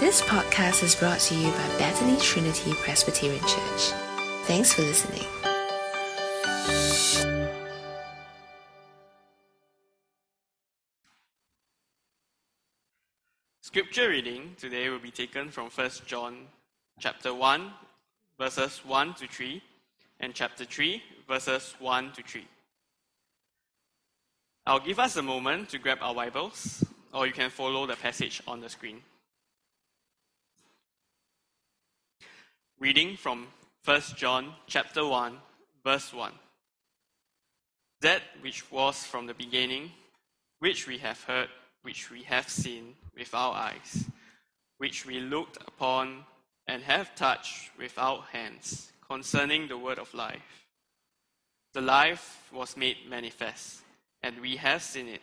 This podcast is brought to you by Bethany Trinity Presbyterian Church. Thanks for listening. Scripture reading today will be taken from 1 John chapter 1 verses 1 to 3 and chapter 3 verses 1 to 3. I'll give us a moment to grab our Bibles or you can follow the passage on the screen. Reading from 1 John chapter 1 verse 1. That which was from the beginning, which we have heard, which we have seen with our eyes, which we looked upon and have touched with our hands, concerning the word of life. The life was made manifest, and we have seen it,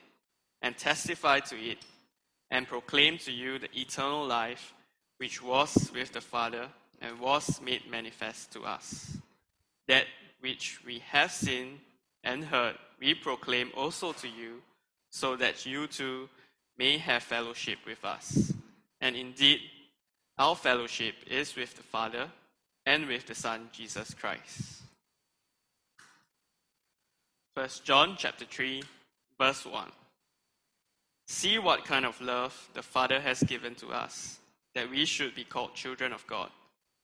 and testified to it, and proclaimed to you the eternal life which was with the Father and was made manifest to us. That which we have seen and heard, we proclaim also to you, so that you too may have fellowship with us. And indeed, our fellowship is with the Father and with the Son, Jesus Christ. First John chapter 3, verse 1. See what kind of love the Father has given to us, that we should be called children of God.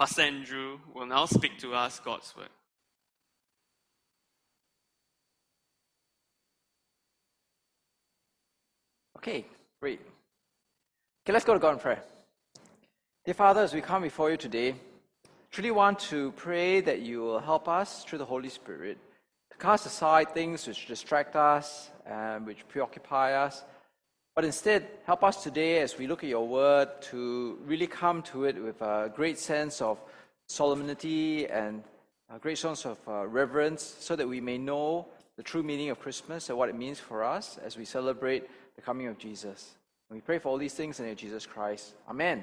Pastor Andrew will now speak to us God's word. Okay, great. Okay, let's go to God in prayer. Dear Father, as we come before you today, truly want to pray that you will help us through the Holy Spirit to cast aside things which distract us and which preoccupy us, but instead help us today as we look at your word to really come to it with a great sense of solemnity and a great sense of uh, reverence so that we may know the true meaning of Christmas and what it means for us as we celebrate the coming of Jesus. And we pray for all these things in the name of Jesus Christ. Amen.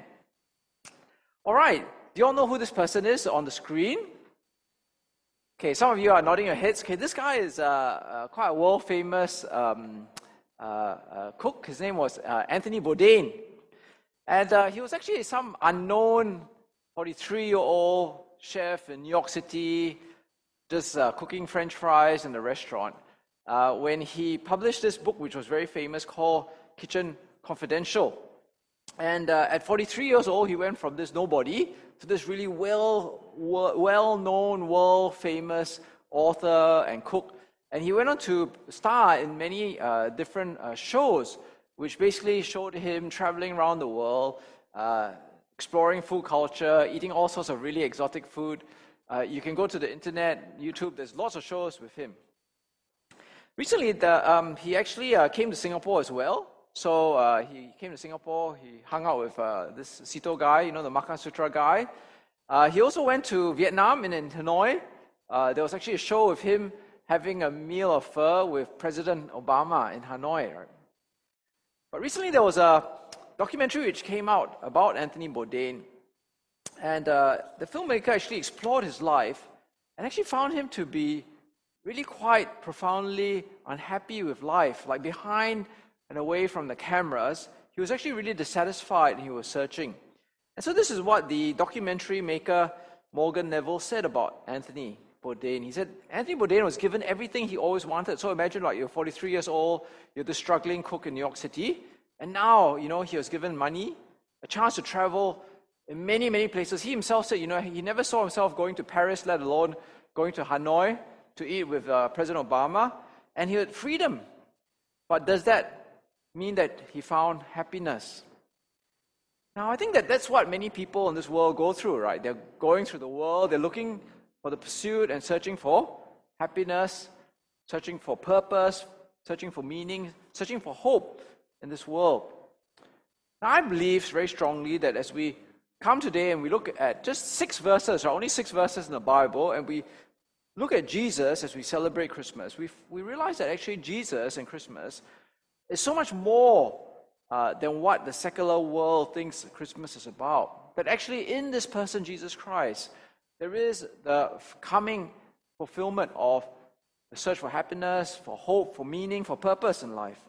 All right. Do you all know who this person is on the screen? Okay, some of you are nodding your heads. Okay, this guy is uh, uh, quite a world famous um, cook. His name was uh, Anthony Bourdain. And uh, he was actually some unknown 43 year old chef in New York City, just cooking French fries in a restaurant. when he published this book, which was very famous, called Kitchen Confidential. And uh, at 43 years old, he went from this nobody to this really well, well known, world famous author and cook. And he went on to star in many uh, different uh, shows, which basically showed him traveling around the world, uh, exploring food culture, eating all sorts of really exotic food. Uh, you can go to the internet, YouTube, there's lots of shows with him. Recently, the, um, he actually uh, came to Singapore as well. So uh, he came to Singapore. He hung out with this Seetoh guy, you know, the Makansutra guy. He also went to Vietnam and in Hanoi. There was actually a show with him having a meal of pho with President Obama in Hanoi. Right? But recently there was a documentary which came out about Anthony Bourdain. And uh, the filmmaker actually explored his life and actually found him to be really quite profoundly unhappy with life. Like behind and away from the cameras, he was actually really dissatisfied and he was searching. And so, this is what the documentary maker Morgan Neville said about Anthony Bourdain. He said, Anthony Bourdain was given everything he always wanted. So, imagine like you're 43 years old, you're the struggling cook in New York City, and now, you know, he was given money, a chance to travel in many, many places. He himself said, you know, he never saw himself going to Paris, let alone going to Hanoi to eat with uh, President Obama. And he had freedom. But does that mean that he found happiness. Now, I think that that's what many people in this world go through, right? They're going through the world, they're looking for the pursuit and searching for happiness, searching for purpose, searching for meaning, searching for hope in this world. Now, I believe very strongly that as we come today and we look at just six verses, or only six verses in the Bible, and we look at Jesus as we celebrate Christmas, we, we realize that actually Jesus and Christmas is so much more uh, than what the secular world thinks Christmas is about. But actually, in this person, Jesus Christ, there is the coming fulfillment of the search for happiness, for hope, for meaning, for purpose in life.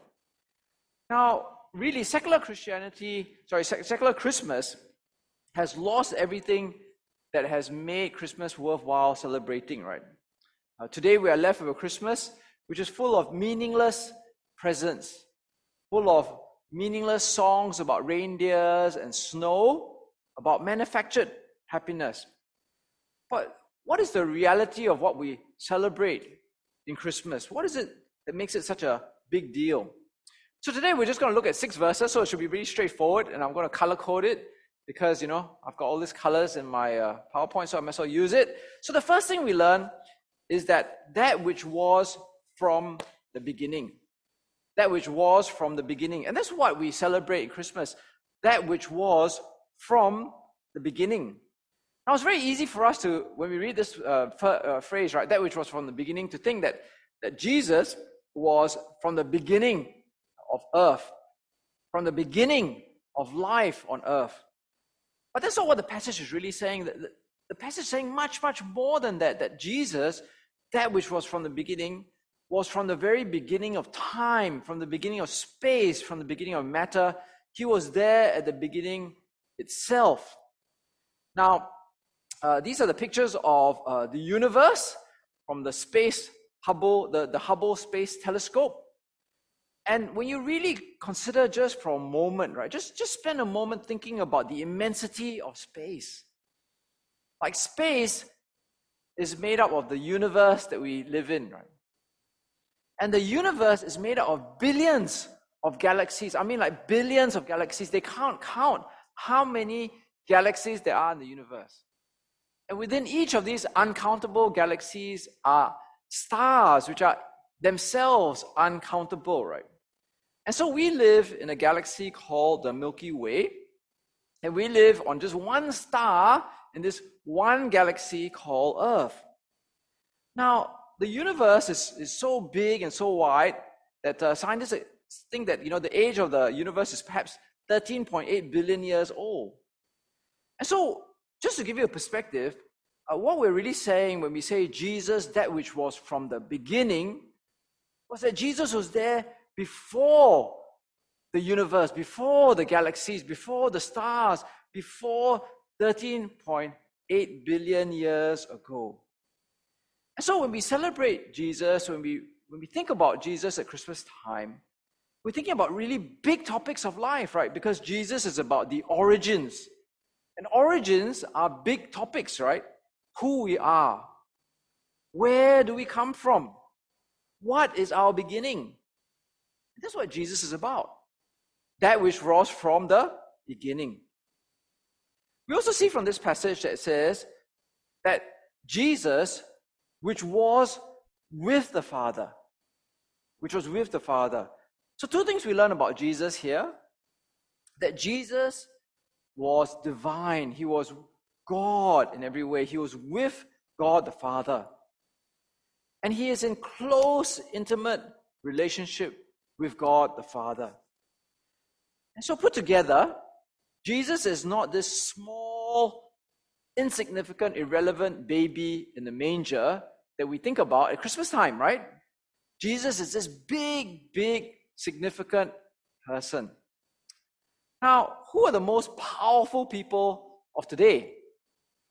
Now, really, secular Christianity, sorry, secular Christmas has lost everything that has made Christmas worthwhile celebrating, right? Uh, today we are left with a Christmas which is full of meaningless presents, full of meaningless songs about reindeers and snow, about manufactured happiness. But what is the reality of what we celebrate in Christmas? What is it that makes it such a big deal? So today we're just going to look at six verses, so it should be really straightforward, and I'm going to color code it because, you know, I've got all these colors in my uh, PowerPoint, so I might as well use it. So the first thing we learn is that that which was from the beginning. That which was from the beginning. And that's what we celebrate Christmas. That which was from the beginning. Now, it's very easy for us to, when we read this uh, uh, phrase, right, that which was from the beginning, to think that, that Jesus was from the beginning of earth, from the beginning of life on earth. But that's not what the passage is really saying. The, the passage is saying much, much more than that, that Jesus, that which was from the beginning, was from the very beginning of time, from the beginning of space, from the beginning of matter. He was there at the beginning itself. Now, uh, these are the pictures of uh, the universe from the space Hubble, the, the Hubble Space Telescope. And when you really consider just for a moment, right, just, just spend a moment thinking about the immensity of space. Like space is made up of the universe that we live in, right? And the universe is made up of billions of galaxies. I mean, like billions of galaxies. They can't count how many galaxies there are in the universe. And within each of these uncountable galaxies are stars, which are themselves uncountable, right? And so we live in a galaxy called the Milky Way, and we live on just one star in this one galaxy called Earth. Now, the universe is, is so big and so wide that uh, scientists think that you know the age of the universe is perhaps 13.8 billion years old. And so, just to give you a perspective, uh, what we're really saying when we say Jesus, that which was from the beginning, was that Jesus was there before the universe, before the galaxies, before the stars, before 13.8 billion years ago. And so when we celebrate Jesus, when we when we think about Jesus at Christmas time, we're thinking about really big topics of life, right? Because Jesus is about the origins. And origins are big topics, right? Who we are. Where do we come from? What is our beginning? That's what Jesus is about. That which rose from the beginning. We also see from this passage that says that Jesus, which was with the Father, which was with the Father. So, two things we learn about Jesus here that Jesus was divine, he was God in every way, he was with God the Father. And he is in close, intimate relationship with God the Father. And so, put together, Jesus is not this small, insignificant, irrelevant baby in the manger that we think about at Christmas time, right? Jesus is this big, big, significant person. Now, who are the most powerful people of today?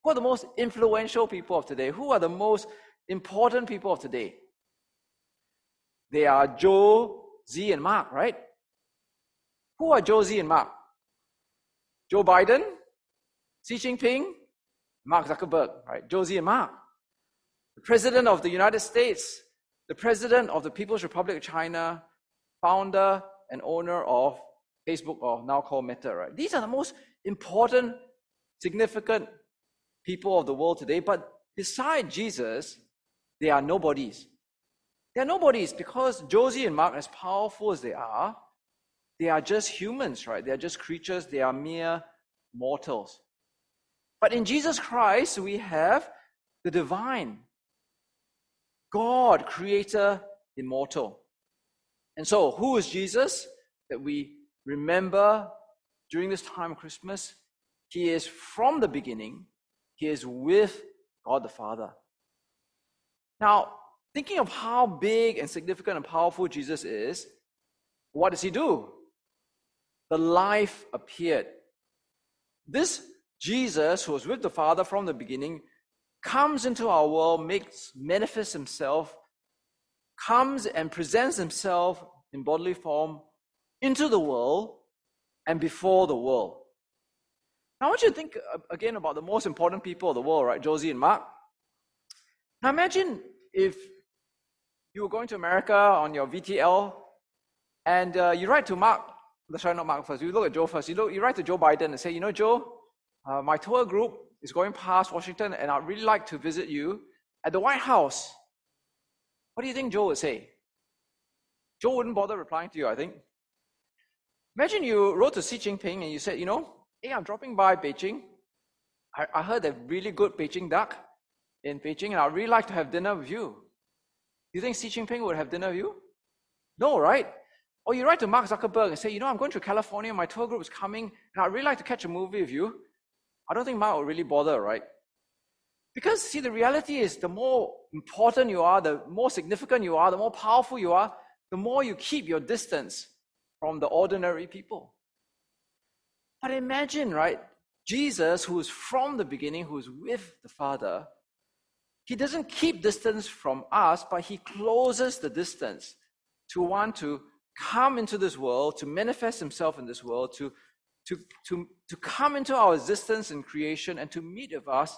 Who are the most influential people of today? Who are the most important people of today? They are Joe, Z, and Mark, right? Who are Joe, Z, and Mark? Joe Biden, Xi Jinping, Mark Zuckerberg, right? Joe, Z, and Mark. The President of the United States, the President of the People's Republic of China, founder and owner of Facebook, or now called Meta, right? These are the most important, significant people of the world today. But beside Jesus, they are nobodies. They are nobodies because Josie and Mark, as powerful as they are, they are just humans, right? They are just creatures. They are mere mortals. But in Jesus Christ, we have the divine, God, creator, immortal. And so, who is Jesus that we remember during this time of Christmas? He is from the beginning, He is with God the Father. Now, thinking of how big and significant and powerful Jesus is, what does He do? The life appeared. This Jesus, who was with the Father from the beginning, comes into our world, makes manifest himself, comes and presents himself in bodily form into the world and before the world. Now, I want you to think uh, again about the most important people of the world, right? Josie and Mark. Now, imagine if you were going to America on your VTL and uh, you write to Mark, sorry, not Mark first, you look at Joe first, you, look, you write to Joe Biden and say, you know, Joe, uh, my tour group is going past Washington and I'd really like to visit you at the White House. What do you think Joe would say? Joe wouldn't bother replying to you, I think. Imagine you wrote to Xi Jinping and you said, you know, hey, I'm dropping by Beijing. I, I heard a really good Beijing duck in Beijing and I'd really like to have dinner with you. Do You think Xi Jinping would have dinner with you? No, right? Or you write to Mark Zuckerberg and say, you know, I'm going to California, my tour group is coming, and I'd really like to catch a movie with you. I don't think Mark will really bother, right? Because, see, the reality is the more important you are, the more significant you are, the more powerful you are, the more you keep your distance from the ordinary people. But imagine, right? Jesus, who is from the beginning, who is with the Father, he doesn't keep distance from us, but he closes the distance to want to come into this world, to manifest himself in this world, to to, to, to come into our existence in creation and to meet with us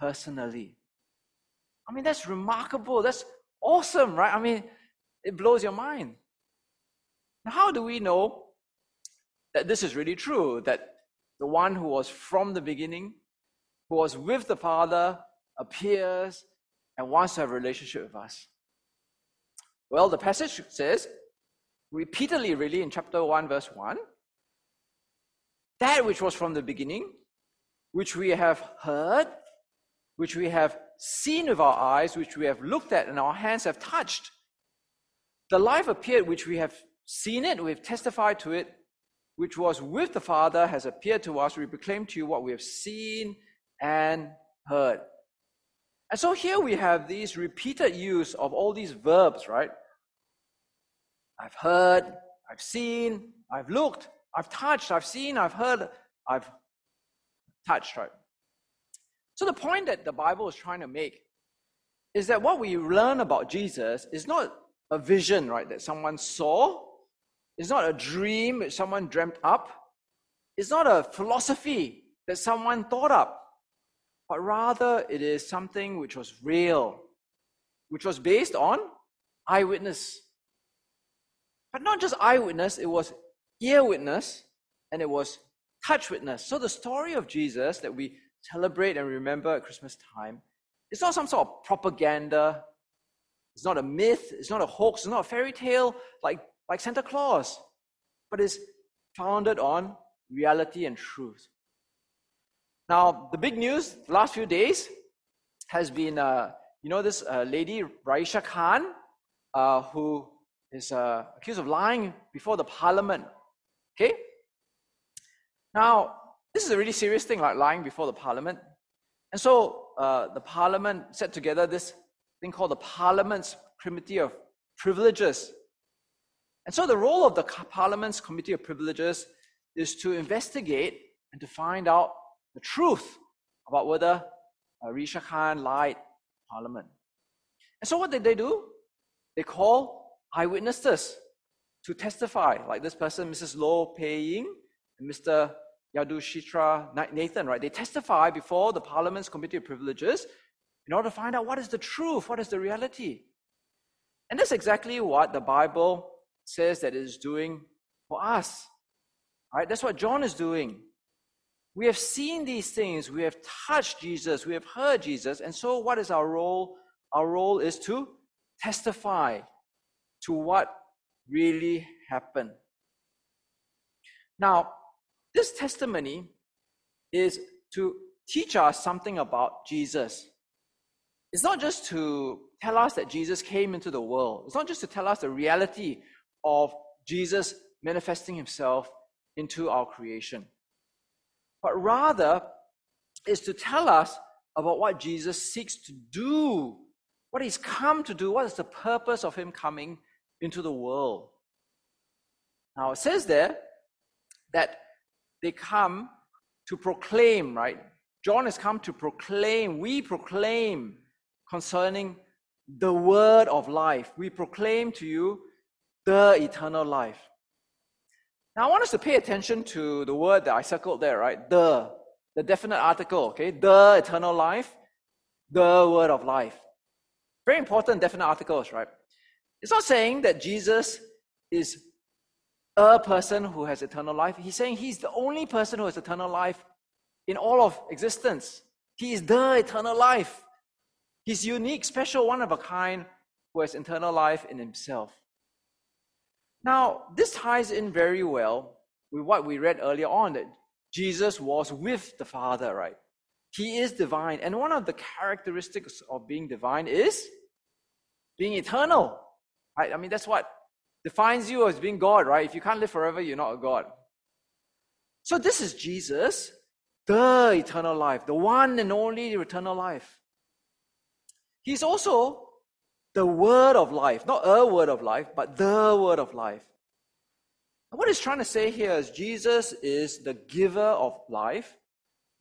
personally. I mean, that's remarkable. That's awesome, right? I mean, it blows your mind. Now, how do we know that this is really true? That the one who was from the beginning, who was with the Father, appears and wants to have a relationship with us? Well, the passage says repeatedly, really, in chapter 1, verse 1, that which was from the beginning, which we have heard, which we have seen with our eyes, which we have looked at and our hands have touched. The life appeared which we have seen it, we have testified to it, which was with the Father, has appeared to us. We proclaim to you what we have seen and heard. And so here we have these repeated use of all these verbs, right? I've heard, I've seen, I've looked, I've touched, I've seen, I've heard, I've touched, right? So the point that the Bible is trying to make is that what we learn about Jesus is not a vision, right, that someone saw. It's not a dream that someone dreamt up. It's not a philosophy that someone thought up. But rather, it is something which was real, which was based on eyewitness. But not just eyewitness, it was ear witness and it was touch witness. So the story of Jesus that we celebrate and remember at Christmas time it's not some sort of propaganda. It's not a myth. It's not a hoax. It's not a fairy tale like, like Santa Claus, but is founded on reality and truth. Now, the big news the last few days has been, uh, you know, this uh, lady, Raeesah Khan, uh, who is uh, accused of lying before the parliament Okay? Now, this is a really serious thing, like lying before the parliament. And so uh, the parliament set together this thing called the Parliament's Committee of Privileges. And so the role of the Parliament's Committee of Privileges is to investigate and to find out the truth about whether uh, Raeesah Khan lied Parliament. And so what did they do? They call eyewitnesses to testify, like this person, Mrs. Loh Pei Ying, and Mr. Yudhishthra Nathan, right? They testify before the Parliament's Committee of Privileges in order to find out what is the truth, what is the reality. And that's exactly what the Bible says that it is doing for us. Right? That's what John is doing. We have seen these things, we have touched Jesus, we have heard Jesus, and so what is our role? Our role is to testify to what really happened. Now, this testimony is to teach us something about Jesus. It's not just to tell us that Jesus came into the world, it's not just to tell us the reality of Jesus manifesting himself into our creation, but rather is to tell us about what Jesus seeks to do, what he's come to do, what is the purpose of him coming into the world. Now, it says there that they come to proclaim, right? John has come to proclaim, we proclaim concerning the word of life. We proclaim to you the eternal life. Now, I want us to pay attention to the word that I circled there, right? The, the definite article, okay? The eternal life, the word of life. Very important definite articles, right? It's not saying that Jesus is a person who has eternal life. He's saying he's the only person who has eternal life in all of existence. He is the eternal life. He's unique, special, one of a kind who has eternal life in himself. Now, this ties in very well with what we read earlier on that Jesus was with the Father, right? He is divine. And one of the characteristics of being divine is being eternal. Right? I mean, that's what defines you as being God, right? If you can't live forever, you're not a God. So this is Jesus, the eternal life, the one and only eternal life. He's also the word of life, not a word of life, but the word of life. And what he's trying to say here is Jesus is the giver of life,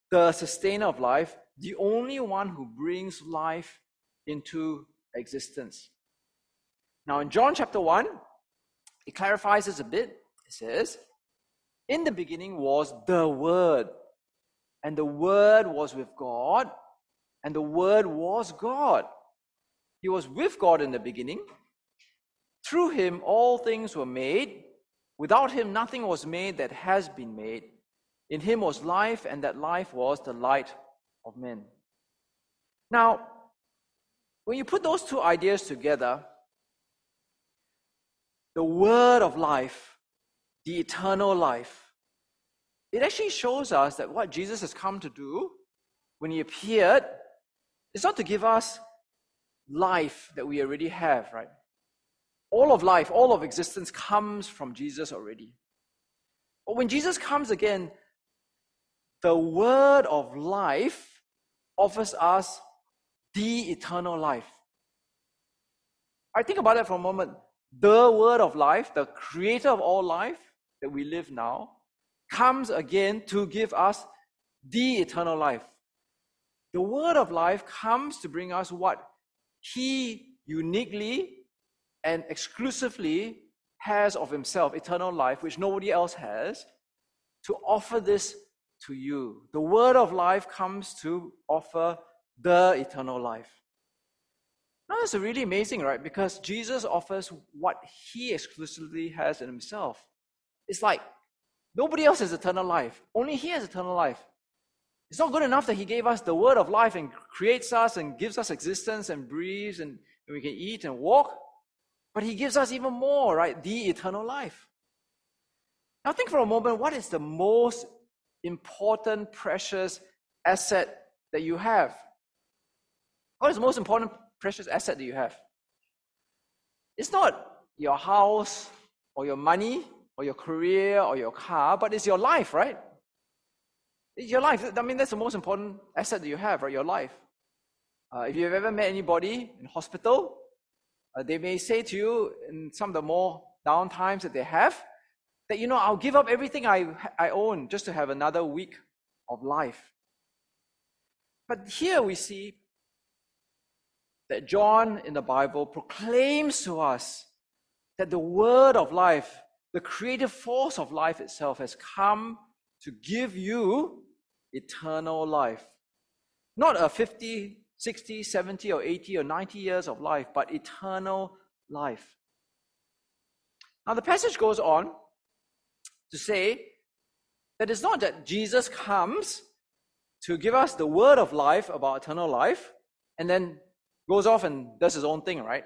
the sustainer of life, the only one who brings life into existence. Now, in John chapter 1, it clarifies this a bit. It says, In the beginning was the Word, and the Word was with God, and the Word was God. He was with God in the beginning. Through him, all things were made. Without him, nothing was made that has been made. In him was life, and that life was the light of men. Now, when you put those two ideas together, the word of life, the eternal life, it actually shows us that what Jesus has come to do when he appeared is not to give us life that we already have, right? All of life, all of existence comes from Jesus already. But when Jesus comes again, the word of life offers us the eternal life. I think about it for a moment the word of life, the creator of all life that we live now, comes again to give us the eternal life. The word of life comes to bring us what he uniquely and exclusively has of himself, eternal life, which nobody else has, to offer this to you. The word of life comes to offer the eternal life. Now, that's really amazing, right? Because Jesus offers what he exclusively has in himself. It's like nobody else has eternal life, only he has eternal life. It's not good enough that he gave us the word of life and creates us and gives us existence and breathes and, and we can eat and walk, but he gives us even more, right? The eternal life. Now, think for a moment what is the most important, precious asset that you have? What is the most important precious asset that you have. It's not your house or your money or your career or your car, but it's your life, right? Your life. I mean, that's the most important asset that you have, right? Your life. Uh, if you've ever met anybody in hospital, uh, they may say to you in some of the more down times that they have, that, you know, I'll give up everything I, I own just to have another week of life. But here we see that John in the Bible proclaims to us that the word of life, the creative force of life itself, has come to give you eternal life. Not a 50, 60, 70, or 80, or 90 years of life, but eternal life. Now, the passage goes on to say that it's not that Jesus comes to give us the word of life about eternal life and then goes off and does his own thing, right?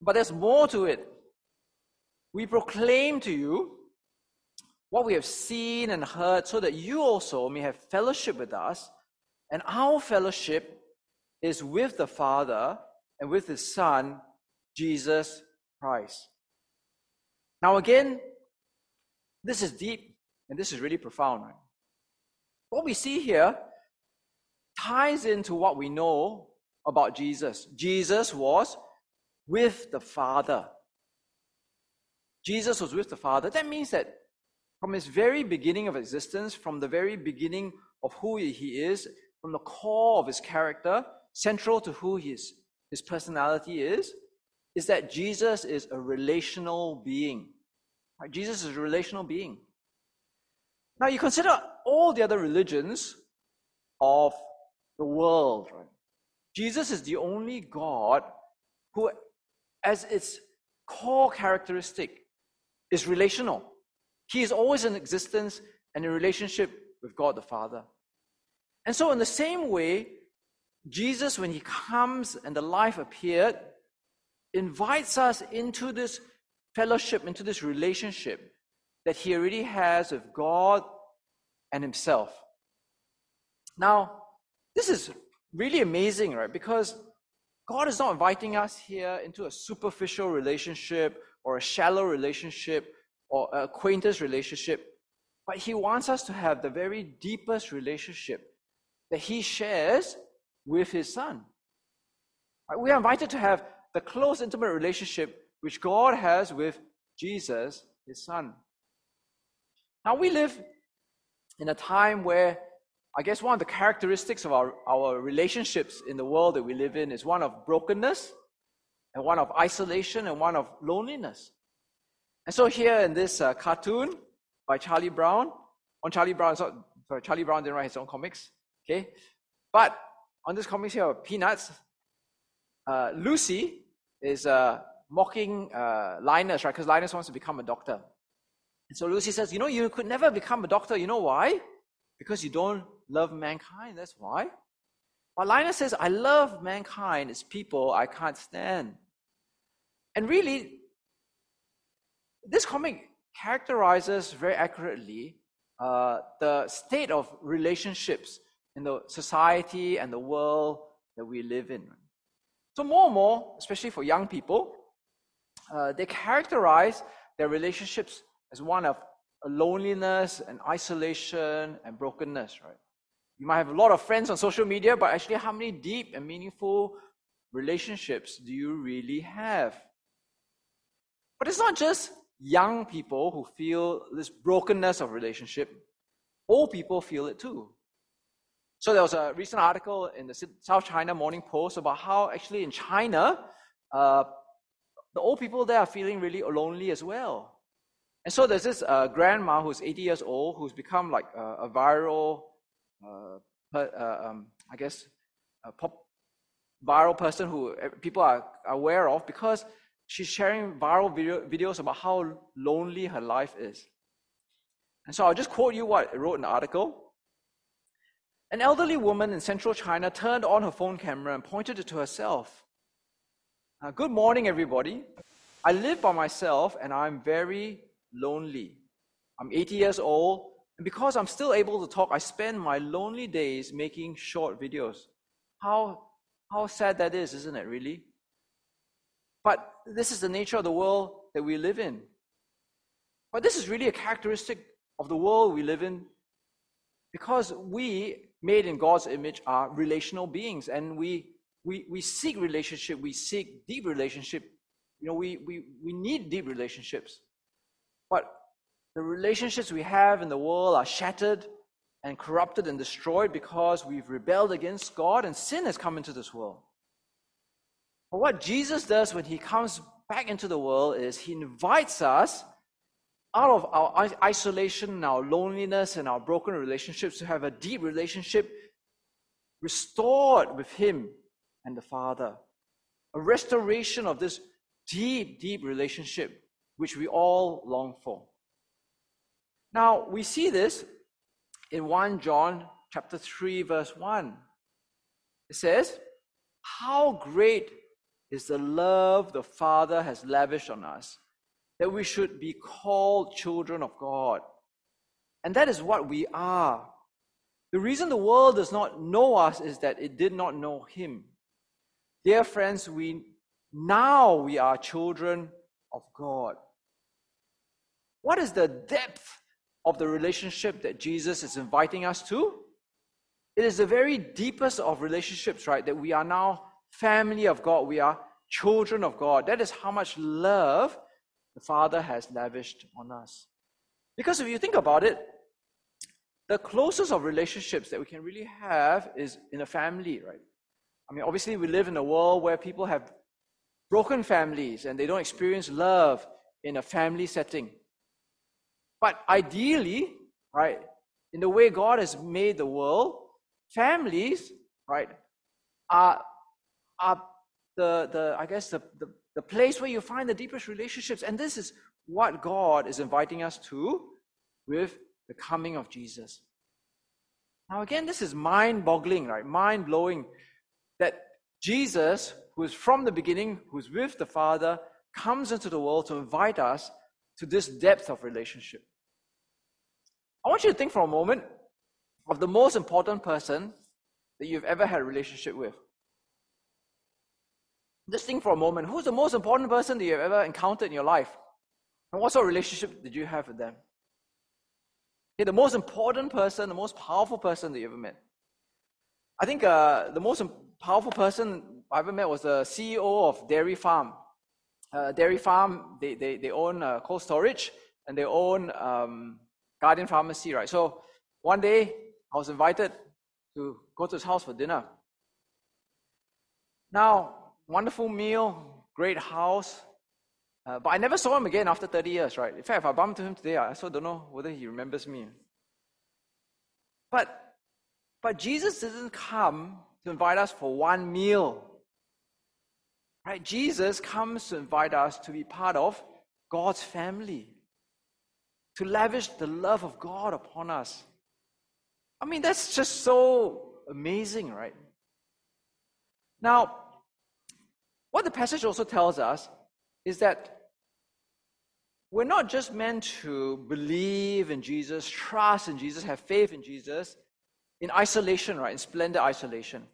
But there's more to it. We proclaim to you what we have seen and heard, so that you also may have fellowship with us. And our fellowship is with the Father and with His Son, Jesus Christ. Now, again, this is deep and this is really profound. Right? What we see here ties into what we know about Jesus. Jesus was with the Father. Jesus was with the Father. That means that from his very beginning of existence, from the very beginning of who he is, from the core of his character, central to who his, his personality is, is that Jesus is a relational being. Right? Jesus is a relational being. Now you consider all the other religions of the world, right? Jesus is the only God who, as its core characteristic, is relational. He is always in existence and in relationship with God the Father. And so, in the same way, Jesus, when he comes and the life appeared, invites us into this fellowship, into this relationship that he already has with God and himself. Now, this is really amazing, right? Because God is not inviting us here into a superficial relationship or a shallow relationship or acquaintance relationship, but He wants us to have the very deepest relationship that He shares with His Son. We are invited to have the close, intimate relationship which God has with Jesus, His Son. Now, we live in a time where I guess one of the characteristics of our, our relationships in the world that we live in is one of brokenness and one of isolation and one of loneliness. And so here in this uh, cartoon by Charlie Brown, on Charlie Brown, sorry, Charlie Brown didn't write his own comics, okay? But on this comics here, of Peanuts, uh, Lucy is uh, mocking uh, Linus, right? Because Linus wants to become a doctor. And so Lucy says, you know, you could never become a doctor. You know why? Because you don't love mankind. That's why. But Linus says, I love mankind. It's people I can't stand. And really, this comic characterizes very accurately uh, the state of relationships in the society and the world that we live in. So, more and more, especially for young people, uh, they characterize their relationships as one of loneliness and isolation and brokenness, right? You might have a lot of friends on social media, but actually, how many deep and meaningful relationships do you really have? But it's not just young people who feel this brokenness of relationship, old people feel it too. So there was a recent article in the South China Morning Post about how actually in China, uh, the old people there are feeling really lonely as well. And so there's this uh, grandma who's 80 years old who's become like a, a viral uh, uh, um, I guess, a pop viral person who people are aware of because she's sharing viral video, videos about how lonely her life is. And so I'll just quote you what I wrote in the article. An elderly woman in central China turned on her phone camera and pointed it to herself. Uh, Good morning, everybody. I live by myself and I'm very lonely. I'm 80 years old and because I'm still able to talk, I spend my lonely days making short videos. How, how sad that is, isn't it, really? But this is the nature of the world that we live in. But this is really a characteristic of the world we live in because we, made in God's image, are relational beings and we, we, we seek relationship, we seek deep relationship. You know, we, we, we need deep relationships. But the relationships we have in the world are shattered and corrupted and destroyed because we've rebelled against God and sin has come into this world. But what Jesus does when he comes back into the world is he invites us out of our isolation, and our loneliness, and our broken relationships to have a deep relationship restored with him and the Father. A restoration of this deep, deep relationship which we all long for. Now, we see this in 1 John chapter 3 verse 1. It says, "How great is the love the Father has lavished on us that we should be called children of God, And that is what we are. The reason the world does not know us is that it did not know him. Dear friends, we now we are children of God. What is the depth of the relationship that Jesus is inviting us to? It is the very deepest of relationships, right? That we are now family of God. We are children of God. That is how much love the Father has lavished on us. Because if you think about it, the closest of relationships that we can really have is in a family, right? I mean, obviously, we live in a world where people have broken families and they don't experience love in a family setting. But ideally, right, in the way God has made the world, families, right, are, are the, the I guess, the, the, the place where you find the deepest relationships. And this is what God is inviting us to with the coming of Jesus. Now, again, this is mind boggling, right? Mind blowing that Jesus, who is from the beginning, who is with the Father, comes into the world to invite us to this depth of relationship. I want you to think for a moment of the most important person that you've ever had a relationship with. Just think for a moment who's the most important person that you've ever encountered in your life? And what sort of relationship did you have with them? Okay, the most important person, the most powerful person that you ever met. I think uh, the most powerful person I ever met was the CEO of Dairy Farm. Uh, Dairy Farm, they, they, they own uh, cold storage and they own um, Guardian Pharmacy, right? So one day I was invited to go to his house for dinner. Now, wonderful meal, great house, uh, but I never saw him again after 30 years, right? In fact, if I bump into him today, I still don't know whether he remembers me. But, but Jesus didn't come to invite us for one meal. Right? Jesus comes to invite us to be part of God's family to lavish the love of God upon us. I mean, that's just so amazing, right? Now, what the passage also tells us is that we're not just meant to believe in Jesus, trust in Jesus, have faith in Jesus in isolation, right? In splendid isolation.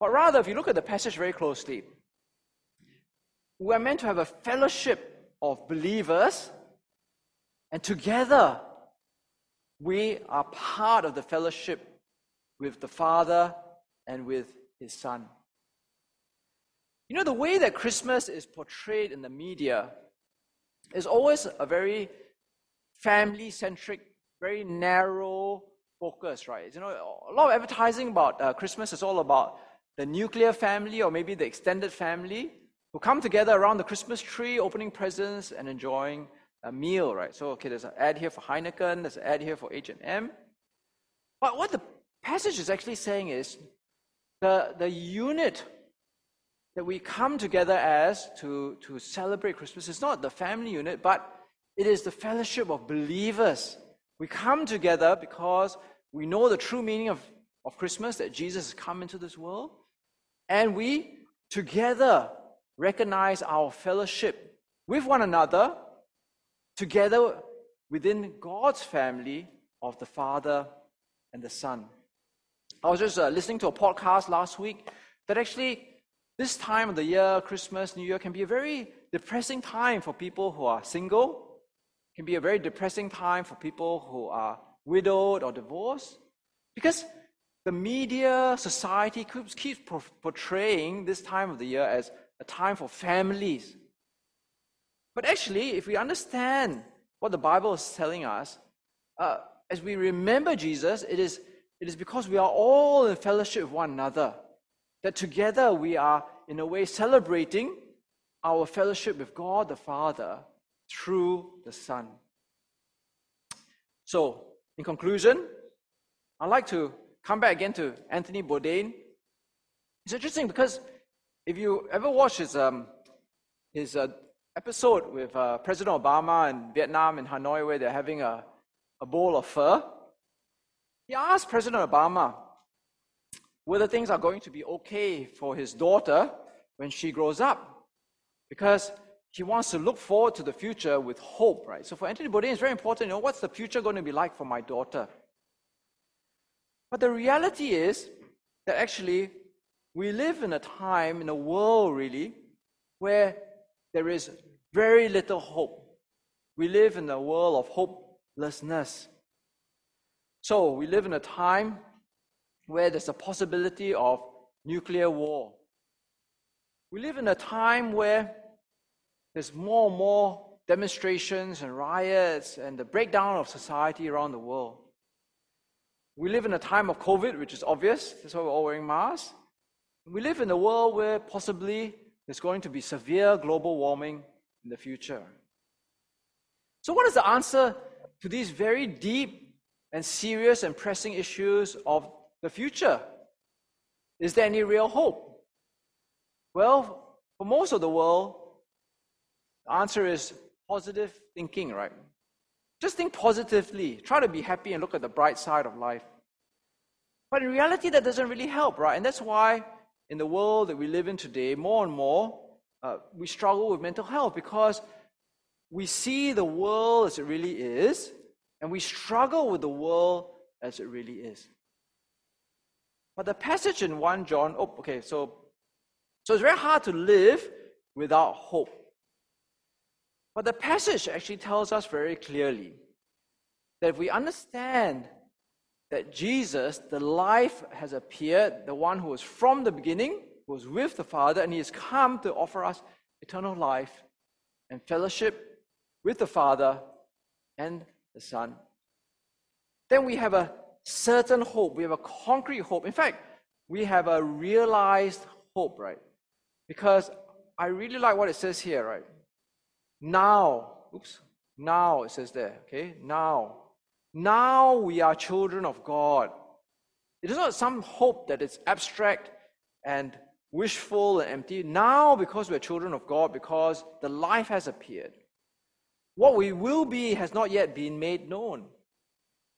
But rather, if you look at the passage very closely, we're meant to have a fellowship of believers and together, we are part of the fellowship with the Father and with His Son. You know, the way that Christmas is portrayed in the media is always a very family centric, very narrow focus, right? You know, a lot of advertising about uh, Christmas is all about the nuclear family or maybe the extended family who come together around the Christmas tree, opening presents and enjoying a meal, right? So, okay, there's an ad here for Heineken, there's an ad here for H&M. But what the passage is actually saying is the, the unit that we come together as to, to celebrate Christmas is not the family unit, but it is the fellowship of believers. We come together because we know the true meaning of, of Christmas, that Jesus has come into this world, and we together recognize our fellowship with one another together within God's family of the Father and the Son. I was just uh, listening to a podcast last week that actually this time of the year, Christmas, New Year, can be a very depressing time for people who are single, can be a very depressing time for people who are widowed or divorced, because the media, society keeps, keeps portraying this time of the year as a time for families, but actually, if we understand what the Bible is telling us, uh, as we remember Jesus, it is, it is because we are all in fellowship with one another. That together we are, in a way, celebrating our fellowship with God the Father through the Son. So, in conclusion, I'd like to come back again to Anthony Bourdain. It's interesting because if you ever watch his, um, his uh, episode with uh, President Obama in Vietnam in Hanoi where they're having a, a bowl of pho, he asked President Obama whether things are going to be okay for his daughter when she grows up. Because he wants to look forward to the future with hope, right? So for Anthony Bourdain, it's very important, you know, what's the future going to be like for my daughter? But the reality is that actually we live in a time, in a world really, where there is very little hope. We live in a world of hopelessness. So we live in a time where there's a possibility of nuclear war. We live in a time where there's more and more demonstrations and riots and the breakdown of society around the world. We live in a time of COVID, which is obvious. That's why we're all wearing masks. We live in a world where possibly there's going to be severe global warming in the future. So, what is the answer to these very deep and serious and pressing issues of the future? Is there any real hope? Well, for most of the world, the answer is positive thinking, right? Just think positively. Try to be happy and look at the bright side of life. But in reality, that doesn't really help, right? And that's why in the world that we live in today, more and more, uh, we struggle with mental health because we see the world as it really is, and we struggle with the world as it really is. But the passage in 1 John, oh, okay, so, so it's very hard to live without hope. But the passage actually tells us very clearly that if we understand that Jesus, the life, has appeared, the one who was from the beginning, who was with the Father, and he has come to offer us eternal life and fellowship with the Father and the Son. Then we have a certain hope. We have a concrete hope. In fact, we have a realized hope, right? Because I really like what it says here, right? Now, oops, now it says there, okay? Now now we are children of God. It is not some hope that is abstract and wishful and empty. Now, because we're children of God, because the life has appeared, what we will be has not yet been made known.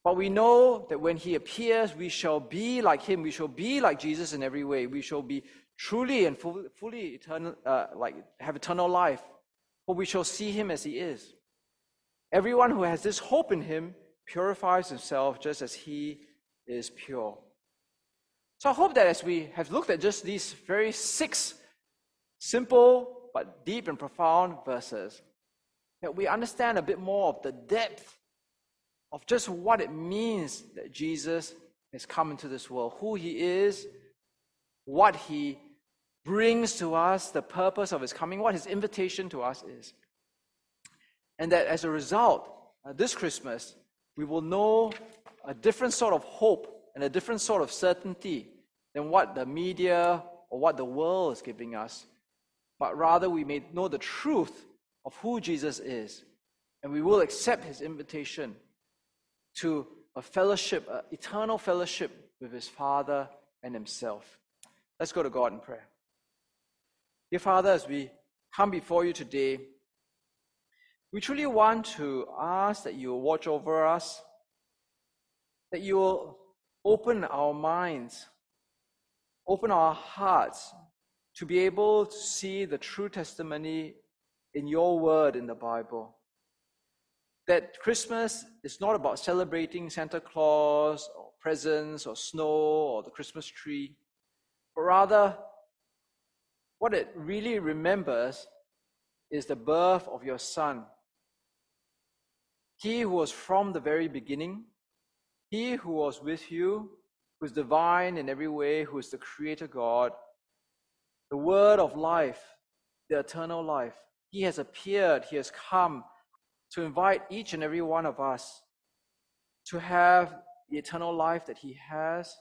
But we know that when He appears, we shall be like Him. We shall be like Jesus in every way. We shall be truly and fully, eternal, uh, like have eternal life. For we shall see Him as He is. Everyone who has this hope in Him purifies himself just as he is pure. So I hope that as we have looked at just these very six simple but deep and profound verses, that we understand a bit more of the depth of just what it means that Jesus has come into this world, who he is, what he brings to us, the purpose of his coming, what his invitation to us is. And that as a result, uh, this Christmas, we will know a different sort of hope and a different sort of certainty than what the media or what the world is giving us. But rather, we may know the truth of who Jesus is, and we will accept his invitation to a fellowship, an eternal fellowship with his Father and himself. Let's go to God in prayer. Dear Father, as we come before you today, we truly want to ask that you will watch over us, that you will open our minds, open our hearts to be able to see the true testimony in your word in the Bible. That Christmas is not about celebrating Santa Claus or presents or snow or the Christmas tree, but rather what it really remembers is the birth of your Son he who was from the very beginning, he who was with you, who is divine in every way, who is the Creator God, the Word of life, the eternal life. He has appeared, He has come to invite each and every one of us to have the eternal life that He has,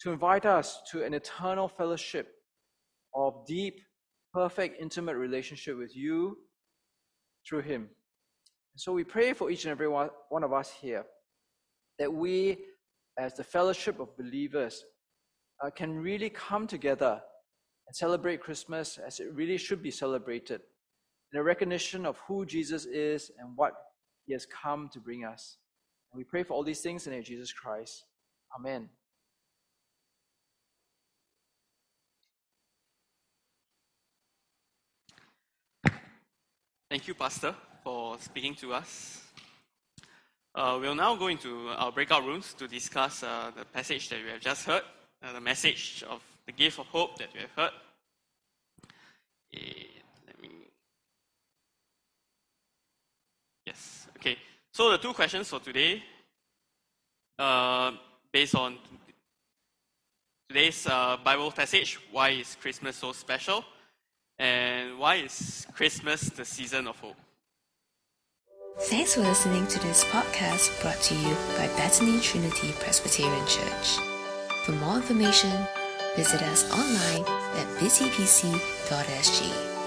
to invite us to an eternal fellowship of deep, perfect, intimate relationship with you through Him. So we pray for each and every one, one of us here that we, as the fellowship of believers, uh, can really come together and celebrate Christmas as it really should be celebrated in a recognition of who Jesus is and what he has come to bring us. And we pray for all these things in the name of Jesus Christ. Amen. Thank you, Pastor, for speaking to us. Uh, we'll now go into our breakout rooms to discuss uh, the passage that we have just heard, uh, the message of the gift of hope that we have heard. Eh, let me. Yes. Okay. So the two questions for today, uh, based on today's uh, Bible passage, why is Christmas so special, and why is Christmas the season of hope? Thanks for listening to this podcast brought to you by Bethany Trinity Presbyterian Church. For more information, visit us online at busypc.sg.